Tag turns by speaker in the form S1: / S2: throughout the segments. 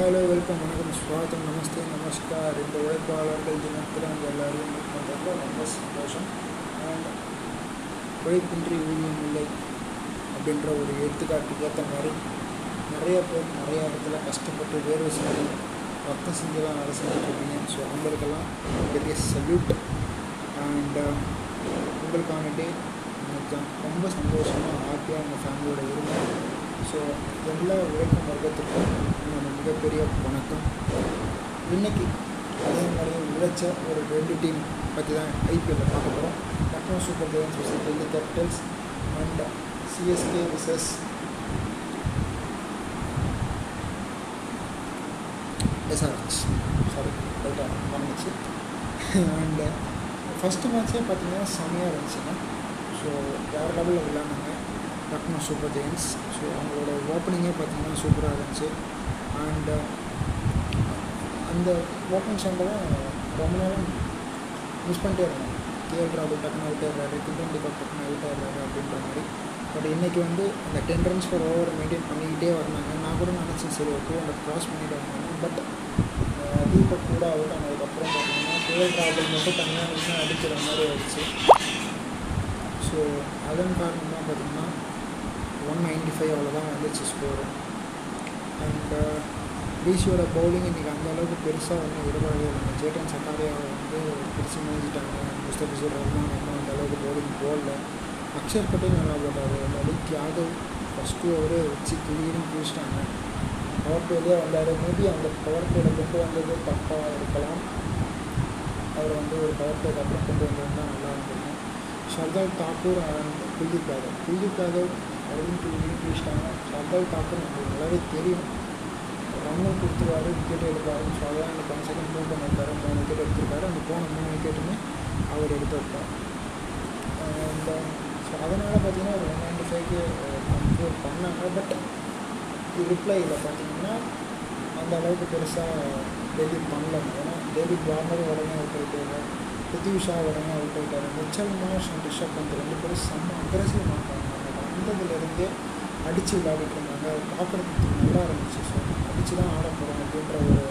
S1: Hello welcome வணக்கம் ஸ்வாகம் நமஸ்தே நமஸ்கார். இந்த உழைப்பாளர்கள் தினத்தில் அவங்க எல்லாரையும் மீட் பண்ணுறதுல ரொம்ப சந்தோஷம். அண்ட் உழைப்பின்றி ஊதியம் இல்லை அப்படின்ற ஒரு எடுத்துக்காட்டுக்கு ஏற்ற மாதிரி நிறைய பேர் நிறைய இடத்துல கஷ்டப்பட்டு வேர்வை செஞ்சு ரத்தம் செஞ்செல்லாம் தான் வேலை செஞ்சுட்ருக்கீங்க ஸோ அவங்களுக்கெல்லாம் பெரிய சல்யூட் அண்ட் um, உங்களுக்கான டே ரொம்ப சந்தோஷமாக ஹாப்பியாக உங்கள் ஃபேமிலியோட இருங்க ஸோ எல்லா உழைக்கும் வர்க்கத்துக்கும் என்னோட மிகப்பெரிய வணக்கம். இன்னைக்கு அதே மாதிரி உழைச்ச ஒரு ரெண்டு டீம் பற்றி தான் ஐபிஎல்லில் பார்க்க போகிறோம் Lucknow Super Giants versus Delhi Capitals and CSK versus SRH sorry ரைட்டாக வந்துச்சு அண்டு ஃபஸ்ட்டு மேட்ச்சே பார்த்தீங்கன்னா செம்மையாக இருந்துச்சுங்க. ஸோ வேறு லெவலில் விளாண்டாங்க லக்னோ சூப்பர் ஜெயின்ஸ் ஸோ அவங்களோட ஓப்பனிங்கே பார்த்தீங்கன்னா சூப்பராக இருந்துச்சு. அண்டு uh, அந்த ஓப்பனிங் சண்டை ரொம்ப நேரம் மிஸ் பண்ணிட்டே இருந்தாங்க. கேஎல் ராகுல் டக்குனு அவுட் ஆயிடுறாரு குந்தன் டிகாக் டக்குனு அவுட் ஆயிடுறாரு அப்படின்ற மாதிரி. பட் இன்றைக்கி வந்து அந்த ten runs for over maintain பண்ணிக்கிட்டே வந்தாங்க. நான் கூட நினச்சேன் சரி ஒரு டூ ஹண்ட்ரட் க்ராஸ் பண்ணிட்டு வந்தாங்க. பட் uh, தீபக் கூட அவுட் ஆனதுக்கப்புறம் பார்த்தீங்கன்னா கேஎல் ராகுல் மட்டும் தனியாக நின்று அடிக்கிற மாதிரி ஆயிடுச்சு. ஸோ அதன் காரணமாக பார்த்திங்கன்னா ஒன் நைன்டி ஃபைவ் அவ்வளோதான் வந்துச்சு ஸ்கோரு அண்ட் பிசியோட uh, பவுலிங் இன்றைக்கி அந்தளவுக்கு பெருசாக ஒன்றும் எதிர்பார்க்கவே இல்லை. ஜேட்டன் சட்டாரியாவை வந்து பிரித்து மேய்ச்சிட்டாங்க முஸ்தபிசூர் ரஹ்மான் ஒன்றும் அந்த அளவுக்கு பவுலிங் போடல. அக்ஷர் பட்டேல் நல்லா போட்டார். லலித் யாதவ் ஃபஸ்ட்டு அவரே வச்சு கிளியும் பிடிச்சிட்டாங்க பவர் பிளேலேயே வந்தார். மேபி அந்த பவர் பிளேயில் கொண்டு வந்தது தப்பாக இருக்கலாம். அவர் வந்து ஒரு பவர் பிளேக்கு அப்புறம் கொண்டு வந்திருந்தா நல்லா இருந்திருக்கும் ஷர்தால் தாக்கூர் அண்ட் குல்தீப் யாதவ். குல்தீப் யாதவ் அப்படின்னு கிளியும் பிடிச்சிட்டாங்க ஷர்தால் நம்மளுக்கு நல்லாவே தெரியும். ரன்னும் கொடுத்துருவாரு விக்கெட் எடுப்பாருன்னு ஸோ அதான் எனக்கு செகண்ட் மூவ் பண்ணியிருக்காரு. மூணு விக்கெட் எடுத்திருக்காரு. அந்த போன மூணு விக்கெட்டுமே அவர் எடுத்து வைப்பார். இந்த ஸோ uh, அதனால் பார்த்தீங்கன்னா ஒரு ஒன் நைன்டி ஃபைவ்க்கு கம்ப்ளீட் பண்ணாங்க. பட் ரிப்ளையில் பார்த்தீங்கன்னா அந்த அளவுக்கு பெருசாக டெல்லி பண்ணல. ஏன்னா டேவிட் வார்னர் உடனே அவுட் ஆகிட்டாரு பிருத்திவி ஷா உடனே அவுட் ஆகிட்டாரு மிச்சல் மாஷ் அண்ட் ரிஷப் அந்த ரெண்டு பேரும் செம்ம அக்ரஸிவ் மாட்டாங்க வந்ததுலேருந்தே அடித்து விளையாடிட்டு இருந்தாங்க. பார்க்குறதுக்கு நல்லா இருந்துச்சு ஸோ அடித்து தான் ஆட போகிறோம் அப்படின்ற ஒரு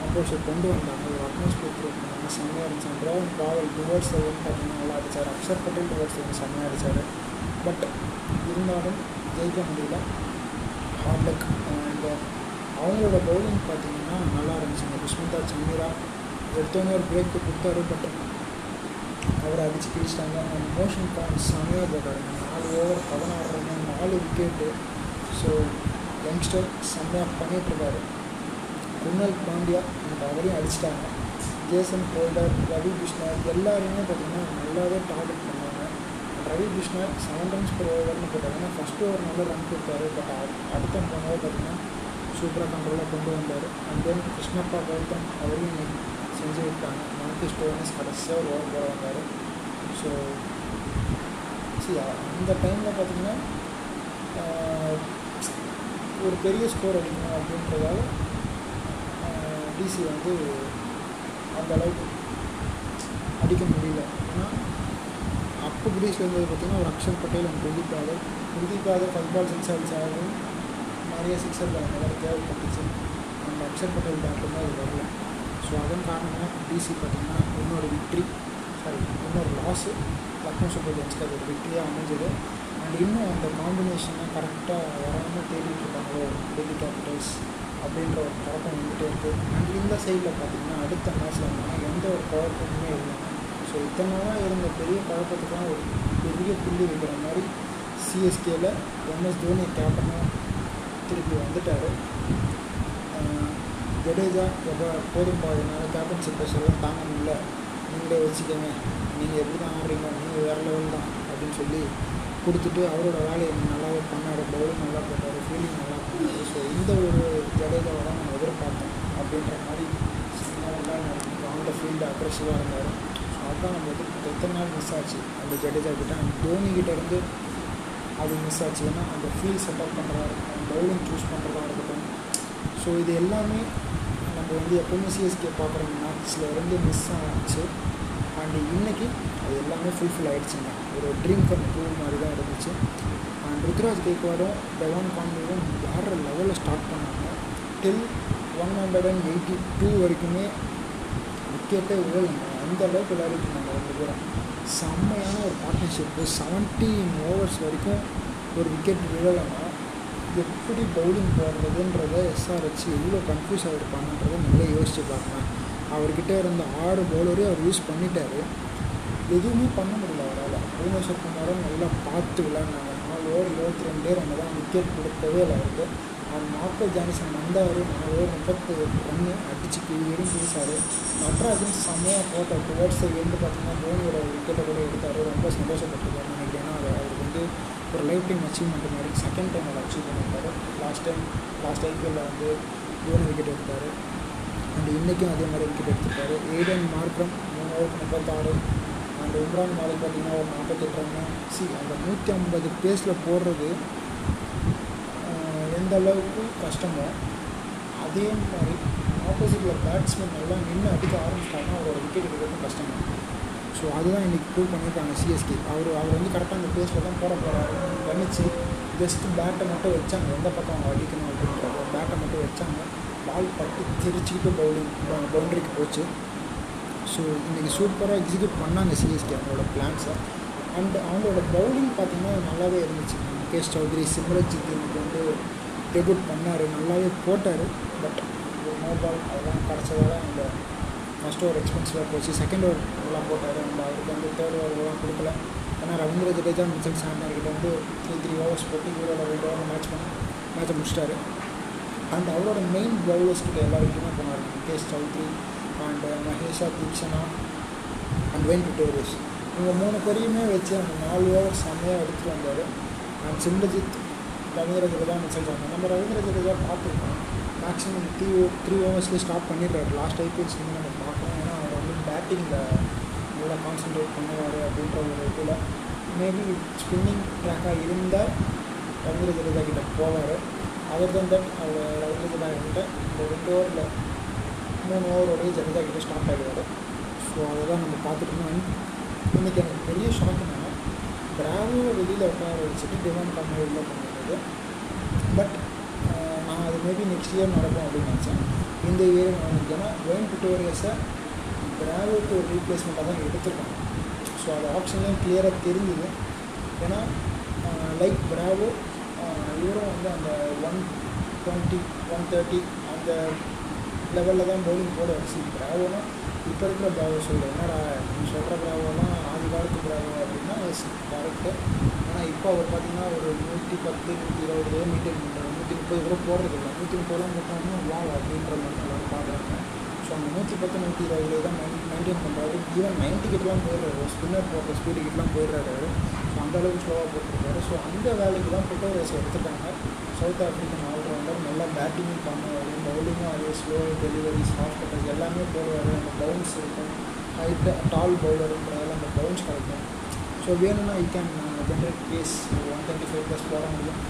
S1: கம்போஷர் கொண்டு வந்தாங்க. ஒரு அட்மாஸ்பியர் க்ரியேட் பண்ணாங்க செம்மையாக இருந்துச்சு. ட்ரோன் பாவல் டுவர்ஸ் செவன் பார்த்தீங்கன்னா நல்லா அடித்தார் அக்ஷர் பட்டேல் டுவர்ஸ் செவன் செம்மையாக அடித்தார் பட் இருந்தாலும் ஜெயிக்க முடியல. ஹார்ட் லக் அவங்களோட பவுலிங் பார்த்தீங்கன்னா நல்லா இருந்துச்சுங்க குஷ்மிதா சமீரா எடுத்தோன்னே ஒரு பிரேக் கொடுத்தாரு. பட் அவரை அடித்து பிடிச்சிட்டாங்க. அந்த மோஷன் பாயிண்ட் செம்மையாக போட்டாருங்க நாலு ஓவர் பதினாறு ரன் நாலு விக்கெட்டு ஸோ யங்ஸ்டர் செம்மையாக பண்ணிகிட்ருக்காரு குணல் பாண்டியா அண்ட் அவரையும் அடிச்சிட்டாங்க. ஜேசன் ஹோல்டர் ரவி கிருஷ்ணா எல்லாருமே பார்த்திங்கன்னா நல்லாவே டார்கெட் பண்ணாங்க. Ravi Krishna seven runs per ஓவர்னு போட்டாங்கன்னா ஃபஸ்ட் ஓவர் நல்ல ரன் கொடுத்தாரு. பட் அடுத்த போனவர் பார்த்திங்கன்னா சூப்பராக கண்ட்ரோலாக கொண்டு வந்தார். அண்ட் தென் கிருஷ்ணப்பா கௌதம் அவரையும் செஞ்சு விட்டாங்க மார்த்தி கடைசியாக ஒரு ஓவர் போட வந்தார் ஸோ சரி அந்த டைமில் பார்த்திங்கன்னா ஒரு பெரிய ஸ்கோர் அடிக்கணும் அப்படின்றதால டிசி வந்து அந்த அளவுக்கு அடிக்க முடியல ஏன்னா அப்போ கிரீஸில் வந்தது பார்த்திங்கன்னா ஒரு Axar Patel and Kuldeep Yadav Kuldeep Yadav first ball six அடித்தாலும் நிறைய சிக்ஸர் அந்த மாதிரி தேவைப்பட்டுச்சு அந்த அக்ஷர் பட்டேல் மட்டும்தான் அது வரல ஸோ அதன் காரணமாக டிசி பார்த்திங்கன்னா இன்னொரு விக்ட்ரி சாரி இன்னொரு லாஸு லக்னோ சூப்பர் ஜெயின்ஸ்க்கு அது ஒரு விக்ட்ரியாக அமைஞ்சது. அண்ட் இன்னும் அந்த காம்பினேஷனை கரெக்டாக வராமல் தேடிட்டு இருக்காங்களோ டெல்லி கேபிட்டல்ஸ் அப்படின்ற ஒரு பழக்கம் வந்துகிட்டே இருக்குது அண்ட் இந்த சைடில் பார்த்திங்கன்னா அடுத்த மேட்ச்சில் இருந்தாங்கன்னா எந்த ஒரு குழப்பமுமே இல்லை. ஸோ இத்தனை இருந்த பெரிய குழப்பத்துக்கெலாம் ஒரு பெரிய புள்ளி வைக்கிற மாதிரி சிஎஸ்கேயில் எம்எஸ் தோனி கேப்டனாக திருப்பி வந்துட்டார். ஜடேஜா எப்போ போதும் என்னால் கேப்டன்ஷிப் ப்ரெஷர்லாம் தாங்க முடியல நீங்களே வச்சுக்கோங்க. நீங்கள் எப்படி தான் ஆடுறீங்க நீங்கள் வேறு லெவல் தான் அப்படின்னு சொல்லி கொடுத்துட்டு அவரோட வேலையை நல்லாவே பண்ணார். பவுலிங் நல்லா போட்டார் ஃபீல்டிங் நல்லா பண்ணார் ஸோ இந்த ஒரு ஜடேஜாவை தான் நான் எதிர்பார்த்தேன் அப்படின்ற மாதிரி நல்லா ஆன் த ஃபீல்டு அக்ரெசிவாக இருந்தார். ஸோ அதுதான் நம்ம எதிர்ப்பு எத்தனை நாள் மிஸ் ஆச்சு அந்த ஜடேஜா கிட்ட? அந்த தோனி இருந்து அது மிஸ் ஆச்சு. ஏன்னா அந்த ஃபீல்ட் செட்டப் பண்ணுறதா இருக்கட்டும் பவுலிங் சூஸ் பண்ணுறதா இருக்கட்டும். ஸோ இது எல்லாமே இப்போ வந்து எப்போவுமே சிஎஸ்கே பார்க்குற மேட்ச்சில் இருந்து மிஸ் ஆச்சு. அண்டு இன்றைக்கி அது எல்லாமே ஃபுல்ஃபில் ஆகிடுச்சுங்க ஒரு ட்ரீம் கம் டூ மாதிரி தான் இருந்துச்சு. அண்ட் ருத்ராஜ் கேக்வாடும் டெவான் கான்வேவும் வேறு லெவலில் ஸ்டார்ட் பண்ணாங்க. Till one hundred and eighty two வரைக்குமே விக்கெட்டே விழலைங்க. அந்த அளவுக்கு விளையாடிட்டு இருந்தாங்க ரெண்டு பேரும். செம்மையான ஒரு பார்ட்னர்ஷிப்பு செவன்டீன் ஓவர்ஸ் வரைக்கும் ஒரு விக்கெட் விழலைன்னா எப்படி பவுலிங் போடுறதுன்றத எஸ்ஆர்ஹெச் எவ்வளோ கன்ஃபியூஸ் ஆகிருப்பாங்கன்றதை நல்லா யோசிச்சு பார்ப்பேன் அவர்கிட்ட இருந்த ஆறு பவுலரையும் அவர் யூஸ் பண்ணிட்டாரு. எதுவுமே பண்ண முடியல அவரால். புவனேஸ்வர் குமாரும் நல்லா பார்த்து விளையாடினாங்க. நாலு ஓவர் இருபத்தி பேர் அங்கே தான் விக்கெட் கொடுக்கவே இல்லை அவருக்கு. அவர் மார்க்கல் ஜானிசன் வந்தார். நாலு ஓவர் முப்பத்தி ஒன்று அடிச்சு கீழே பேசார் நட்ராஜன் செம்மையாக போட்டார் டுவர்ட்ஸ் எண்டு பார்த்தீங்கன்னா தோனியோட விக்கெட்டை கூட எடுத்தார். ரொம்ப சந்தோஷப்பட்டிருக்காரு நினைக்கிறேன். ஏன்னா அவர் வந்து ஒரு லைஃப் டைம் அச்சீவ்மெண்ட் மாதிரி செகண்ட் டைம் அதை அச்சீவ் பண்ணியிருக்காரு லாஸ்ட் டைம் லாஸ்ட் ஐபிஎல்லில் வந்து தோனி விக்கெட் எடுத்தார். அண்ட் இன்றைக்கும் அதே மாதிரி விக்கெட் எடுத்திருக்காரு ஏடன் மார்க்கம் மூணு ஓவருக்கு முப்பத்தாறு அண்ட் இம்ரான் மாலிக் பார்த்தீங்கன்னா ஒரு நாற்பத்தெட்டு ரன்னு சி அந்த நூற்றி ஐம்பது பேஸில் போடுறது எந்த அளவுக்கு கஷ்டமோ அதே மாதிரி ஆப்போசிட்டில் பேட்ஸ்மேன் எல்லாம் நின்று அடிக்க ஆரம்பிச்சிட்டாங்கன்னா அவரோட விக்கெட் எடுக்கிறது இருக்கும் ஸோ அதுதான் இன்றைக்கி ப்ரூவ் பண்ணியிருக்காங்க சிஎஸ்கே அவர் அவர் வந்து கரெக்டாக அந்த பேஸில் தான் போட போகிறாரு பண்ணிச்சு ஜஸ்ட் பேட்டை மட்டும் வச்சாங்க. எந்த பக்கம் அவங்க அடிக்கணும் அப்படின்றத பேட்டை மட்டும் வச்சாங்க. பால் பட்டு திரிச்சுக்கிட்டு பவுலிங் பவுண்டரிக்கு போச்சு. ஸோ இன்றைக்கி சூப்பராக எக்ஸிக்யூட் பண்ணாங்க சிஎஸ்கே அவங்களோட பிளான்ஸை அண்ட் அவங்களோட பவுலிங் பார்த்திங்கன்னா நல்லாவே இருந்துச்சு. முகேஷ் சௌத்ரி சிம்ரஜித் இன்னைக்கு வந்து டெபியூட் பண்ணார். நல்லாவே போட்டார். பட் ஒரு நோ பால் அதெல்லாம் கிடச்சதால அந்த ஃபஸ்ட்டு ஒரு எக்ஸ்பென்சிவாக போச்சு. செகண்ட் ஓவர் நல்லா போட்டார். அண்ட் அவருக்கு வந்து தேர்ட் ஓவர்லாம் கொடுக்கல. ஏன்னா ரவீந்திர ஜடேஜா மிச்சல் சாண்டர் வந்து த்ரீ த்ரீ ஓவர்ஸ் போட்டு ஹீரோட ரெண்டு ஓவர் மேட்ச் பண்ணி மேட்சை முடிச்சிட்டாரு. அண்ட் அவரோட மெயின் பவுலர்ஸ் கிட்ட எல்லாருக்குமே போனார். Mukesh Choudhary and Maheesh Theekshana and Wayne Pretorius இவங்க மூணு பேரையுமே வச்சு அந்த நாலு ஓவர் செம்மையாக எடுத்துகிட்டு வந்தார். And Simarjeet Ravindra Jadeja Mitchell Santner நம்ம ரவீந்திர ஜடேஜா பார்த்துருக்கோம். மேக்ஸிமம் த்ரீ த்ரீ ஓவர்ஸ்லேயே ஸ்டாப் பண்ணிடுறாரு. லாஸ்ட் ஐபிஎல்ஸ் வந்து நம்ம பார்க்கணும் ஏன்னா அவர் வந்து பேட்டிங்கில் நல்லா கான்சென்ட்ரேட் பண்ணுவார் அப்படின்ற ஒரு இதில். மேபி ஸ்பின்னிங் ட்ராக்காக இருந்தால் ரவீந்திர ஜடேஜா கிட்ட போவார். அதர் தன் தட் அவர் ரவீந்திர ஜடேஜா கிட்ட ஒரு ரெண்டு ஓவரில் மூணு ஓவரோடய ஜடேஜா கிட்ட ஸ்டாப் ஆகிடுவார் ஸோ அதை தான் நம்ம பார்த்துட்டு இருந்தோம். இன்றைக்கி எனக்கு பெரிய ஷாக் என்னென்னா பிராவோ வெளியில் உட்கார வச்சுட்டு டிமாண்ட் பண்ண உள்ள பண்ணுறது பட் மேபி நெக்ஸ்ட் இயர் நடக்கும் அப்படின்னு நினச்சேன். இந்த இயர் நடந்துச்சு ஏன்னா வெயின் பிட்டோரியஸை பிராவோக்கு ஒரு ரீப்ளேஸ்மெண்ட்டாக தான் எடுத்திருக்காங்க ஸோ அது ஆப்ஷன்லேயும் கிளியராக தெரிஞ்சுது. ஏன்னா லைக் பிராவோ இவரும் வந்து அந்த ஒன் டுவெண்ட்டி ஒன் தேர்ட்டி அந்த லெவலில் தான் பவுலிங் போட வச்சு. பிராவோனா இப்போ இருக்கிற பிராவோ சொல்கிறேன் என்னடா நீ சொல்கிற பிராவோலாம் ஆதி காலத்து பிராவோ அப்படின்னா கரெக்டு ஆனால் இப்போ அவர் பார்த்தீங்கன்னா ஒரு நூற்றி பத்து நூற்றி இருபது மீட்டர் பண்ணுறாரு நூற்றி முப்பது கூட போடுறது இல்லை நூற்றி முப்பதுலாம் போட்டாங்கன்னா வா அப்படின்ற மாதிரி நான் பார்க்குறேன். ஸோ அந்த நூற்றி பத்து நூற்றி இருபதுலேயே தான் மெயின்டைன் பண்ணுறாரு ஈவன் நைன்ட்டி கிட்டலாம் போயிடுறாரு. ஸ்பின்னர் போடுற ஸ்பீடு கிட்டலாம் போயிடுறாரு. ஸோ அந்த அளவுக்கு ஸ்லோவாக போட்டிருக்காரு. ஸோ அந்த வேலைக்கு தான் புட்டோரேஸ் எடுத்துட்டாங்க. சவுத் ஆஃப்ரிக்கன் ஆல்ரவுண்டர் நல்லா பேட்டிங்கும் பண்ணுவார். பவுலிங்கும் அதே ஸ்லோ டெலிவரி சாஃப்ட் டச் எல்லாமே போடுவார். அந்த பவுன்ஸ் இருக்கும். ஹைட் டால் பவுலருன்றதால அந்த பவுன்ஸ் கிடைக்கும். ஸோ வேணும்னா I can generate pace one thirty five plus போட முடியும்.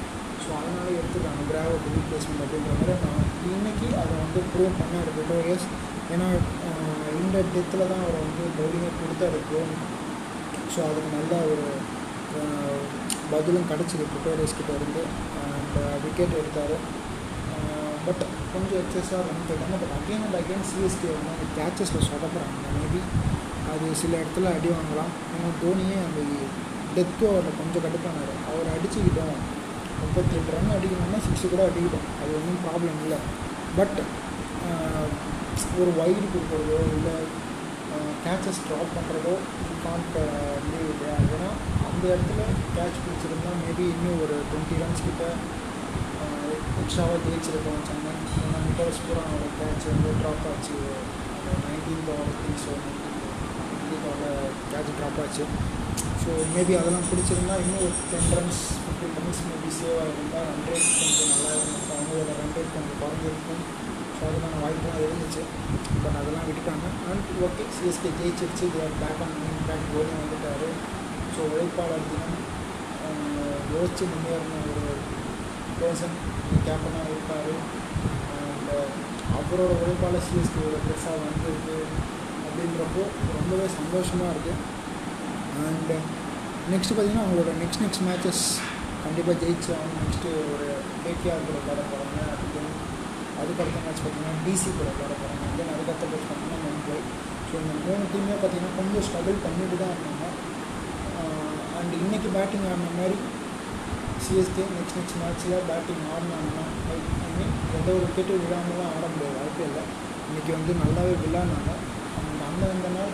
S1: ஸோ அதனால எடுத்துருக்காங்க பிராவோக்கு பிளேஸ்மெண்ட் அப்படின்ற மாதிரி நான் இன்னைக்கு அதை வந்து ப்ரூவ் பண்ணார் இயர்ஸ் ஏன்னா இந்த டெத்தில் தான் அவர் வந்து பவுலிங்கை கொடுத்தாரு ப்ரோன் ஸோ அதுக்கு நல்ல ஒரு பதிலும் கிடச்சிது. பிட்டோரியஸ் கிட்ட இருந்து அந்த விக்கெட் எடுத்தார். பட் கொஞ்சம் எக்ஸஸாக ரன் போயிட்டாங்க. But again and again CSK வந்து அந்த கேச்சஸில் சொதப்புறாங்க. மேபி அது சில இடத்துல அடி வாங்கலாம். ஏன்னா தோனியே அந்த டெத் அவரை கொஞ்சம் கடுப்பானார் அவர் அடிச்சுக்கிட்டோம். முப்பத்தி எட்டு ரன் அடிக்கணும்னா சிக்ஸு கூட அடிக்கிடும் அது ஒன்றும் ப்ராப்ளம் இல்லை. பட் ஒரு வைடு கொடுக்குறதோ இல்லை கேச்சஸ் ட்ராப் பண்ணுறதோ காண்ட் லீவ் இல்லையா ஏன்னா அந்த இடத்துல கேட்ச் பிடிச்சிருந்தா மேபி இன்னும் ஒரு டுவெண்ட்டி ரன்ஸ் கிட்ட எக்ஸ்ட்ராவாக ஜெயிச்சிருக்கோம் சென்னை ஏன்னா நிக்கோலஸ் பூரா அவரோட கேட்ச் வந்து ட்ராப் ஆச்சு. Nineteenth over things nineteenth catch drop ஆச்சு. ஸோ மேபி அதெல்லாம் பிடிச்சிருந்தா இன்னும் ஒரு ten runs fifteen runs maybe save ஆகிருந்தால் run rate கொஞ்சம் நல்லா இருந்திருக்கும். அவங்களோட ரன் ரேட் கொஞ்சம் குறைஞ்சிருக்கும். ஸோ அதுக்கான வாய்ப்புலாம் இருந்துச்சு. பட் அதெல்லாம் விட்டுட்டாங்க. And okay CSK ஜெயிச்சிருச்சு. Back on main back Dhoni வந்துட்டார். ஸோ உழைப்பாளர் தினம். யோசிச்சு முன்னேறின ஒரு பர்சன் கேப்டனாக இருப்பார். அண்ட் அவரோட உழைப்பாளர் சிஎஸ்கே ஒரு பெருசாக வந்திருக்கு. அப்படின்றப்போ ரொம்பவே சந்தோஷமாக இருக்குது அண்ட் நெக்ஸ்ட்டு uh, பார்த்தீங்கன்னா அவங்களோட நெக்ஸ்ட் நெக்ஸ்ட் மேட்சஸ் கண்டிப்பாக ஜெயிச்சு அவங்க நெக்ஸ்ட்டு ஒரு கேகேஆர் கூட விளையாட போகிறாங்க அப்படின்னு அதுக்கடுத்த அதுக்கு அடுத்த மேட்ச் பார்த்தீங்கன்னா டிசி கூட விளையாட போகிறாங்க தென் அதுக்கு அடுத்த மேட்ச் பார்த்தீங்கன்னா மும்பை ஸோ இந்த மூணு டீமே பார்த்தீங்கன்னா கொஞ்சம் ஸ்ட்ரகிள் பண்ணிட்டு தான் இருந்தாங்க. Uh, அண்ட் இன்றைக்கி பேட்டிங் ஆடின மாதிரி சிஎஸ்கே நெக்ஸ்ட் நெக்ஸ்ட் மேட்ச்சில் பேட்டிங் ஆடினாங்கன்னா ஐ மீன் எந்த ஒரு விக்கெட்டு விழாமலாம் ஆட முடியாது வாய்ப்பே இல்லை. இன்றைக்கி வந்து நல்லாவே விளையாடினாங்க அவங்க அந்த அந்த நாள்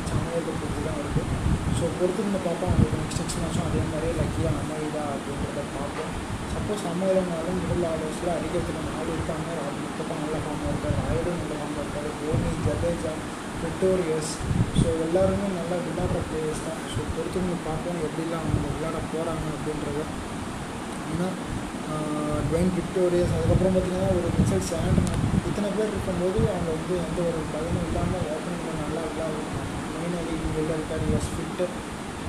S1: மேட்ச் அமையதை பொறுத்து தான் இருக்குது ஸோ பொறுத்திருந்து பார்ப்போம். அவங்களுக்கு நெக்ஸ்ட் நெக்ஸ்ட் மாதம் அதே மாதிரியே லக்கியாக அமையுதா அப்படின்றத பார்ப்போம். சப்போஸ் அமையலைனாலும் மிடில் ஆர்டர்ஸில் அடிக்கிறதுக்கு நாலு இருக்காங்க. ராகுல் முத்தப்பா நல்ல ஃபார்மாக இருக்கார் ராயுடும் நல்ல ஃபார்மாக இருக்கார் தோனி ஜடேஜா விக்டோரியஸ். ஸோ எல்லாருமே நல்லா விளையாடுற பிளேயர்ஸ் தான். ஸோ பொறுத்திருந்து பார்ப்போம். எப்படிலாம் அவங்க விளையாட போகிறாங்க அப்படின்றத. ஏன்னா டுவைன் விக்டோரியஸ் அதுக்கப்புறம் பார்த்தீங்கன்னா ஒரு மிச்சல் சேண்ட் இத்தனை பேர் இருக்கும்போது அவங்க வந்து எந்த ஒரு பயனும் இல்லாமல் ஓப்பனிங்கில் நல்லா விளையாடும் மெயின் அடி இருக்கார் வாஸ் ஃபிட்டு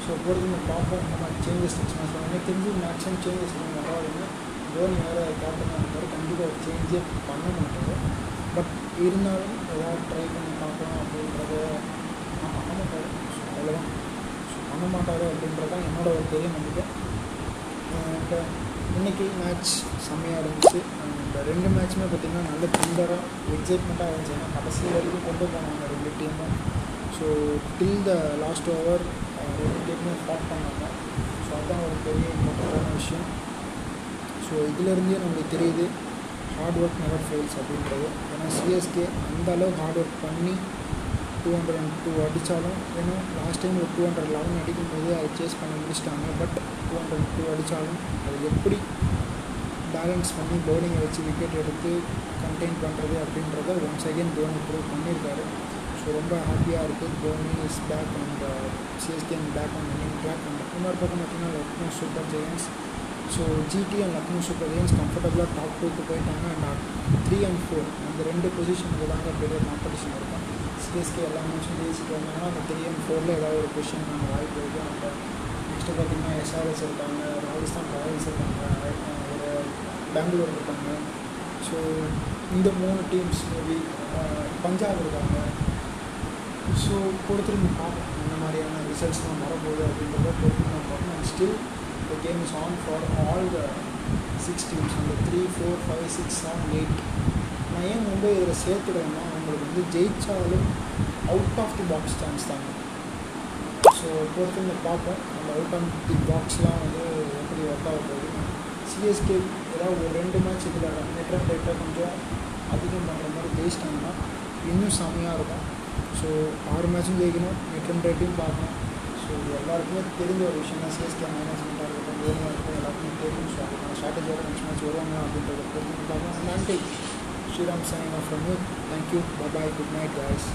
S1: ஸோ பொறுத்து பார்ப்போம் நம்ம சேஞ்சஸ் நெக்ஸ்ட் ஸோ எனக்கு தெரிஞ்சு மேக்ஸிமம் சேஞ்சஸ் வராதுன்னு தோனி வேறு கேப்டனாக இருக்கார் கண்டிப்பாக ஒரு சேஞ்சே பண்ண மாட்டார் பட் இருந்தாலும் ஏதாவது ட்ரை பண்ணி பார்க்கலாம் அப்படின்றத நான் பண்ண மாட்டார் ஸோ அவ்வளோதான் ஸோ பண்ண மாட்டார் அப்படின்றது தான் என்னோட ஒரு பெரிய நம்பிக்கை. இப்போ இன்றைக்கி மேட்ச் செம்மையாக இருந்துச்சு. இந்த ரெண்டு மேட்ச்சுமே பார்த்திங்கன்னா நல்ல திண்டராக எக்ஸைட்மெண்ட்டாக இருந்துச்சு. ஏன்னா கடைசி வரைக்கும் கொண்டு போனாங்க ரெண்டு டீமும் so till the last over ரெண்டு ஃபாட் ஸ்டார்ட் பண்ணாங்க ஸோ அதுதான் ஒரு பெரிய இம்பார்ட்டண்ட்டான விஷயம். ஸோ இதுலேருந்தே நம்மளுக்கு தெரியுது ஹார்ட் ஒர்க் நெவர் ஃபெயில்ஸ் அப்படின்றது. ஏன்னா சிஎஸ்கே அந்த அளவுக்கு ஹார்ட் ஒர்க் பண்ணி டூ ஹண்ட்ரட் அண்ட் டூ அடித்தாலும் ஏன்னா லாஸ்ட் டைம் ஒரு டூ ஹண்ட்ரட் லெவன் அடிக்கும்போது அதை சேஸ் பண்ணி முடிச்சிட்டாங்க. பட் டூ ஹண்ட்ரட் டூ அடித்தாலும் அது எப்படி பேலன்ஸ் பண்ணி பவுலிங்கை வச்சு விக்கெட் எடுத்து கண்டெயின் பண்ணுறது அப்படின்றத ஒன்ஸ் செகண்ட் தோனி ப்ரூவ் பண்ணியிருக்காரு. ஸோ ரொம்ப ஹாப்பியாக இருக்குது Dhoni is back and CSK and back and winning track and இன்னொரு பக்கம் பார்த்தீங்கன்னா Lucknow Super Giants so GT and Lucknow Super Giants கம்ஃபர்டபுளாக டாப் டூக்கு போயிட்டாங்க. அண்ட் த்ரீ அண்ட் ஃபோர் அந்த ரெண்டு பொசிஷனுக்கு தாங்க பெரிய காம்படிஷன் இருக்கும் சிஎஸ்கே எல்லா மேட்சும் ஜெயிச்சுட்டு வந்தாங்கன்னா அந்த த்ரீ அண்ட் ஃபோரில் ஏதாவது ஒரு பொசிஷன் நாங்கள் வாய்ப்பு இருக்குது அண்ட் நெக்ஸ்ட்டு uh, பார்த்தீங்கன்னா எஸ்ஆர்எஸ் இருக்காங்க. ராஜஸ்தான் ராயல்ஸ் இருக்காங்க. ஒரு பெங்களூர் இருக்காங்க. ஸோ இந்த மூணு டீம்ஸ் மேபி uh, பஞ்சாப் இருக்காங்க. ஸோ பொறுத்திருந்து பார்ப்போம் அந்த மாதிரியான ரிசல்ட்ஸ்லாம் வரப்போகுது அப்படின்றத பொறுத்து நான் and still the game is on for all the six teams அந்த three four five six seven eight நான் ஏன் வந்து இதில் சேர்த்துடுவேன்னா அவங்களுக்கு வந்து ஜெயித்தாலும் out of the box chance தாங்க ஸோ பொறுத்திருந்து பார்ப்போம் அந்த அவுட் ஆஃப் தி பாக்ஸ்லாம் வந்து எப்படி ஒர்க் ஆக போகுது. சிஎஸ்கே ஏதாவது ஒரு ரெண்டு மேட்ச் இதில் நெட் ரன் கொஞ்சம் அதிகம் பண்ணுற மாதிரி ஜெயிச்சிட்டாங்கன்னா இன்னும் செம்மையாக இருக்கும். ஸோ ஆறு மேட்சும் ஜெயிக்கணும் நெட் ரன் ரேட்டையும் பார்க்கணும் ஸோ இது எல்லாருக்குமே தெரிஞ்ச ஒரு விஷயம் தான் சிஎஸ்கே மேனேஜ்மெண்ட்டாக இருக்கட்டும் தோனியாக இருக்கட்டும் எல்லாருக்குமே தெரியும் ஸோ அதுக்கான ஸ்ட்ராட்டஜியோட நெக்ஸ்ட் மேட்ச் வருவாங்க அப்படின்றத பொறுத்து பார்க்கலாம் நன்றி Sriram signing off from you thank you bye good night guys